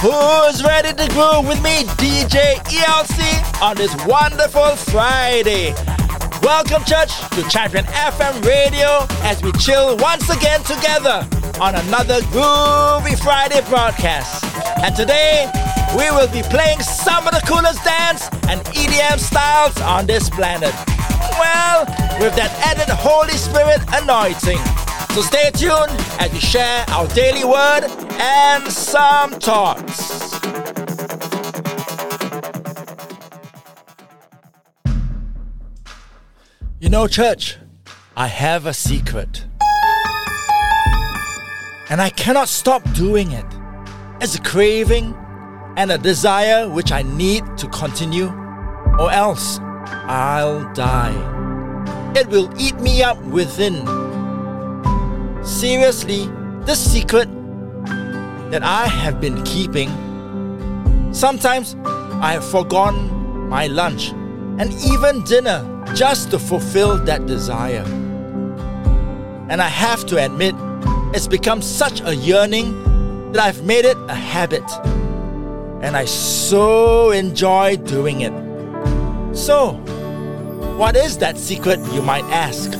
Who's ready to groove with me, DJ ELC, on this wonderful Friday? Welcome, church, to Champion FM Radio as we chill once again together on another Groovy Friday broadcast. And today, we will be playing some of the coolest dance and EDM styles on this planet. Well, with that added Holy Spirit anointing. So stay tuned as we share our daily word and some thoughts. You know, church, I have a secret. And I cannot stop doing it. It's a craving and a desire which I need to continue, or else I'll die. It will eat me up within seriously the secret that I have been keeping. Sometimes I have forgone my lunch and even dinner just to fulfill that desire. And I have to admit, it's become such a yearning that I've made it a habit. And I so enjoy doing it. So, what is that secret, you might ask?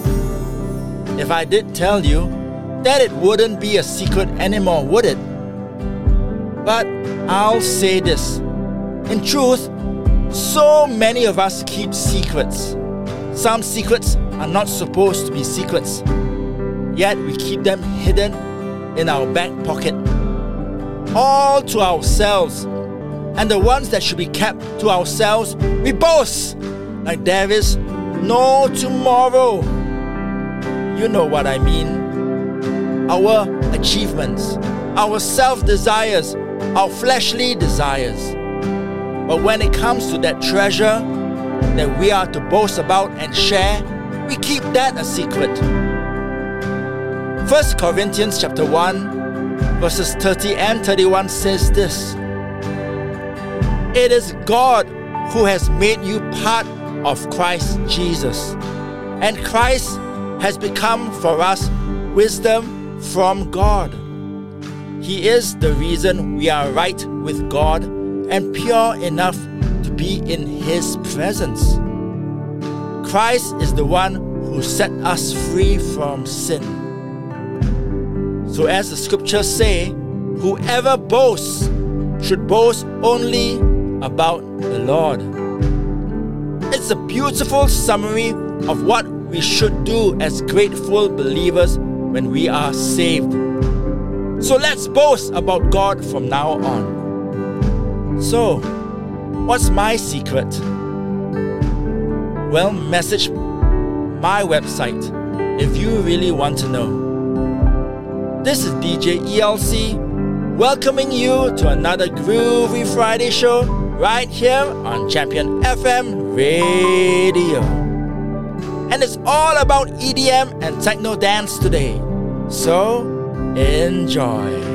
If I did tell you, then it wouldn't be a secret anymore, would it? But I'll say this. In truth, so many of us keep secrets. Some secrets are not supposed to be secrets, yet we keep them hidden in our back pocket, all to ourselves. And the ones that should be kept to ourselves, we boast like there is no tomorrow. You know what I mean our achievements, our self desires, our fleshly desires. But when it comes to that treasure that we are to boast about and share, we keep that a secret. 1 Corinthians chapter 1 verses 30 and 31 says this It is God who has made you part of Christ Jesus. And Christ has become for us wisdom from God. He is the reason we are right with God and pure enough to be in His presence. Christ is the one who set us free from sin. So, as the scriptures say, whoever boasts should boast only about the Lord. It's a beautiful summary of what we should do as grateful believers when we are saved. So let's boast about God from now on. So, what's my secret? Well, message my website if you really want to know. This is DJ ELC welcoming you to another Groovy Friday show right here on Champion FM Radio and it's all about EDM and techno dance today. So, enjoy.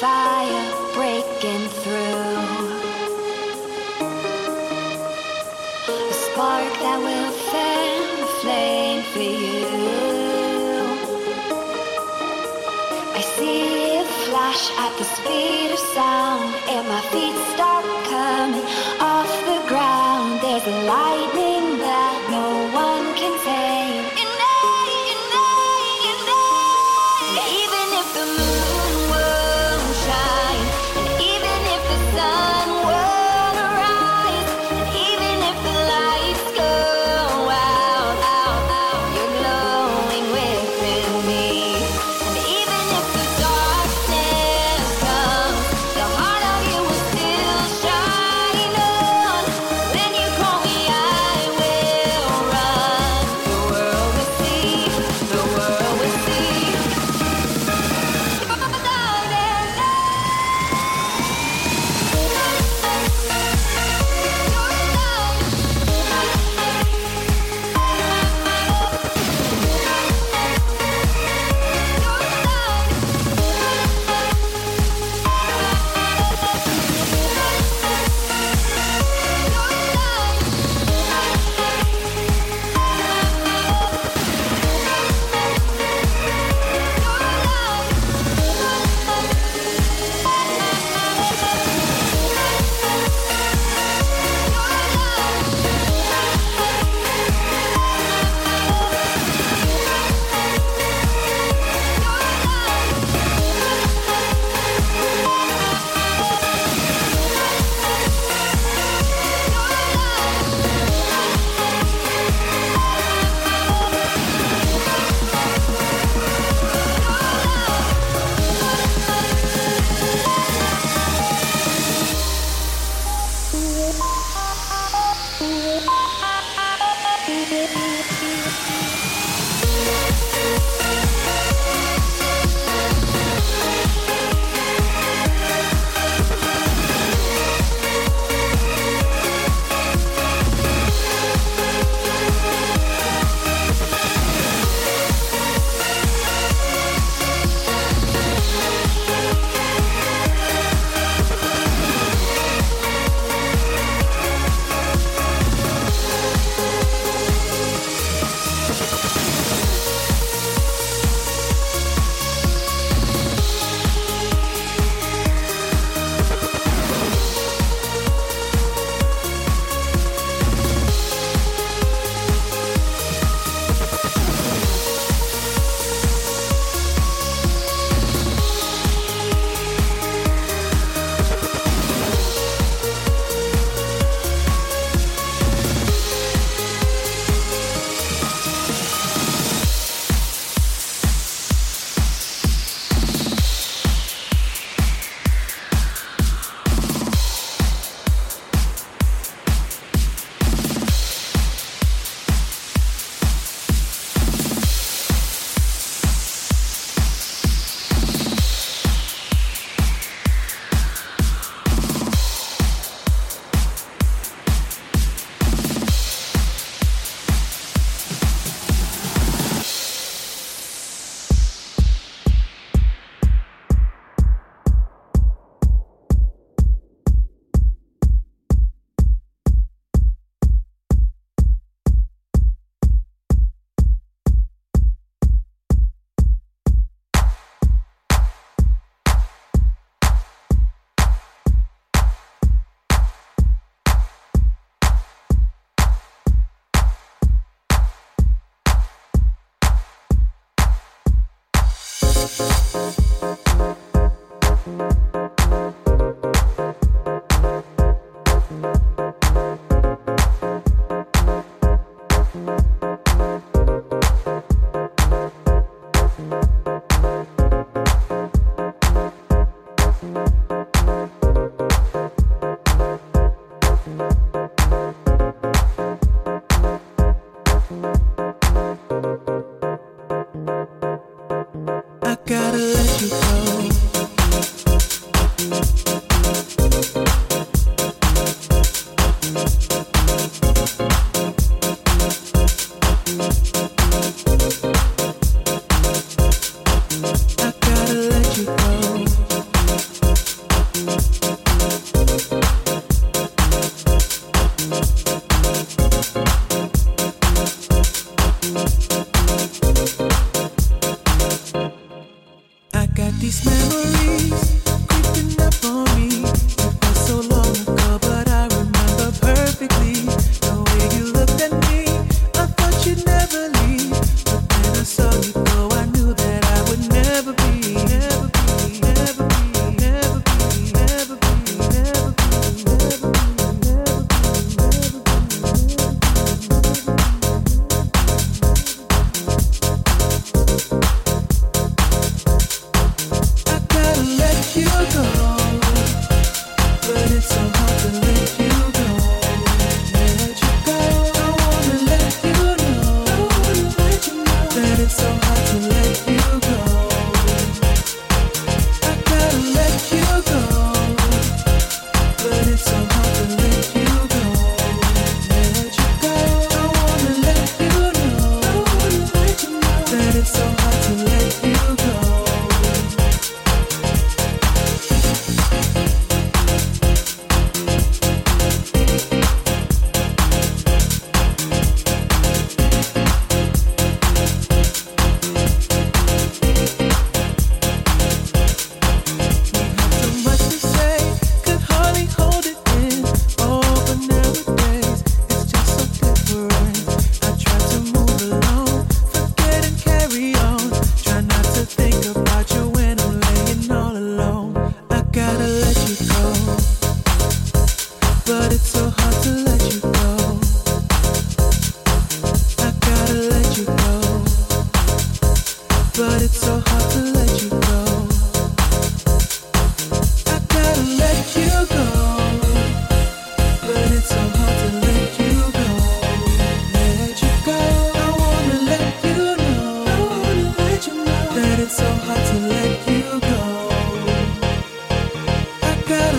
fire breaking through.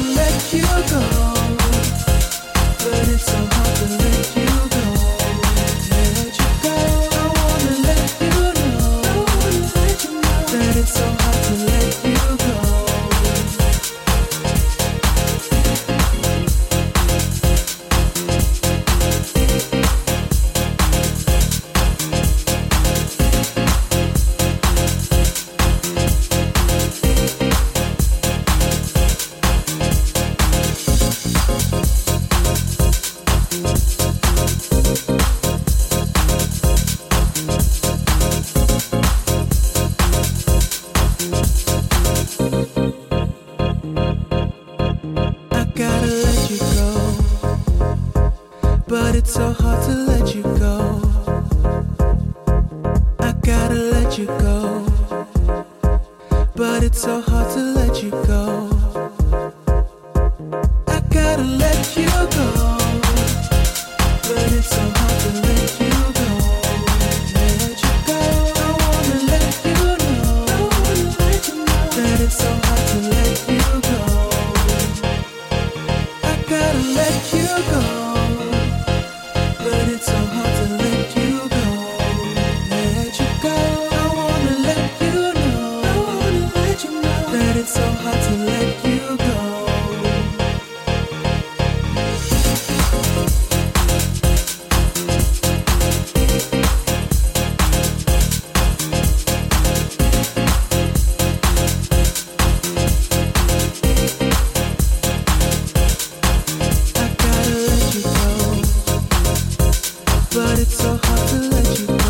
let you go, but it's so hard to let you. to let you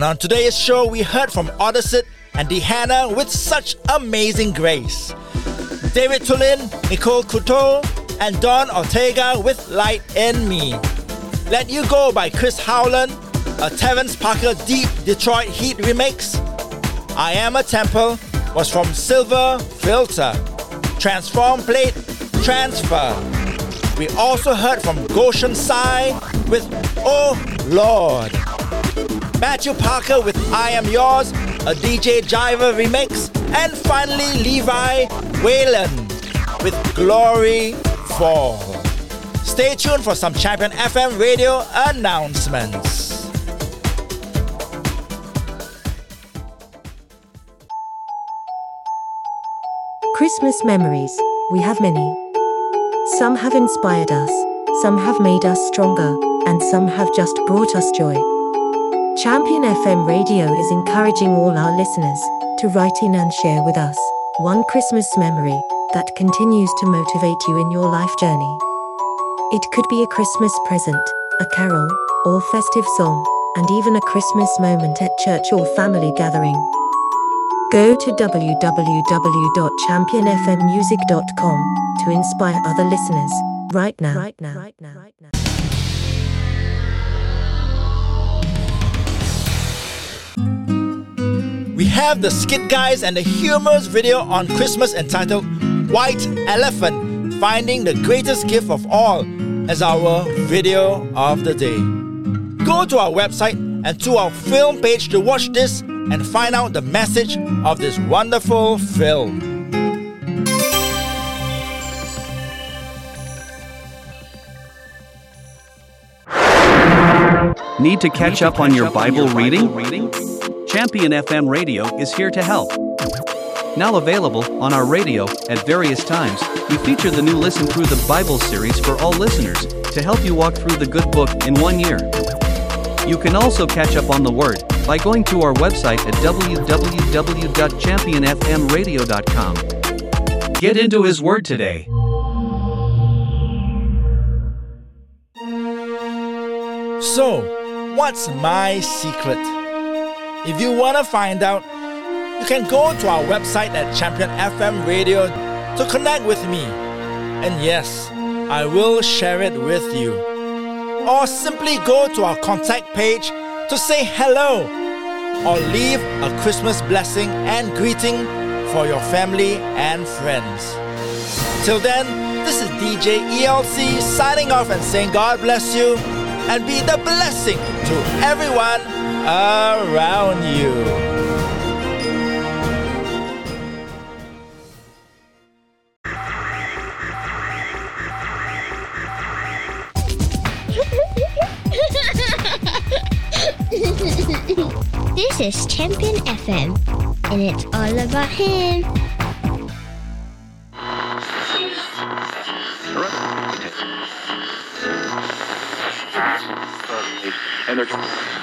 And on today's show, we heard from Odyssey and Dehanna with such amazing grace. David Tulin, Nicole Couteau, and Don Ortega with Light in Me. Let You Go by Chris Howland, a Terrence Parker Deep Detroit Heat remix. I Am a Temple was from Silver Filter. Transform Plate Transfer. We also heard from Goshen Sai with Oh Lord. Matthew Parker with I Am Yours, a DJ Jiver remix, and finally Levi Whalen with Glory Fall. Stay tuned for some Champion FM radio announcements. Christmas memories, we have many. Some have inspired us, some have made us stronger, and some have just brought us joy. Champion FM Radio is encouraging all our listeners to write in and share with us one Christmas memory that continues to motivate you in your life journey. It could be a Christmas present, a carol, or festive song, and even a Christmas moment at church or family gathering. Go to www.championfmmusic.com to inspire other listeners right now. Right now. Right now. Right now. We have the Skit Guys and the humorous video on Christmas entitled White Elephant Finding the Greatest Gift of All as our video of the day. Go to our website and to our film page to watch this and find out the message of this wonderful film. Need to catch up on your Bible reading? Champion FM Radio is here to help. Now available on our radio at various times, we feature the new Listen Through the Bible series for all listeners to help you walk through the good book in one year. You can also catch up on the Word by going to our website at www.championfmradio.com. Get into His Word today. So, what's my secret? If you want to find out, you can go to our website at Champion FM Radio to connect with me. And yes, I will share it with you. Or simply go to our contact page to say hello or leave a Christmas blessing and greeting for your family and friends. Till then, this is DJ ELC signing off and saying God bless you and be the blessing to everyone around you. this is Champion FM, and it's all about him. and they're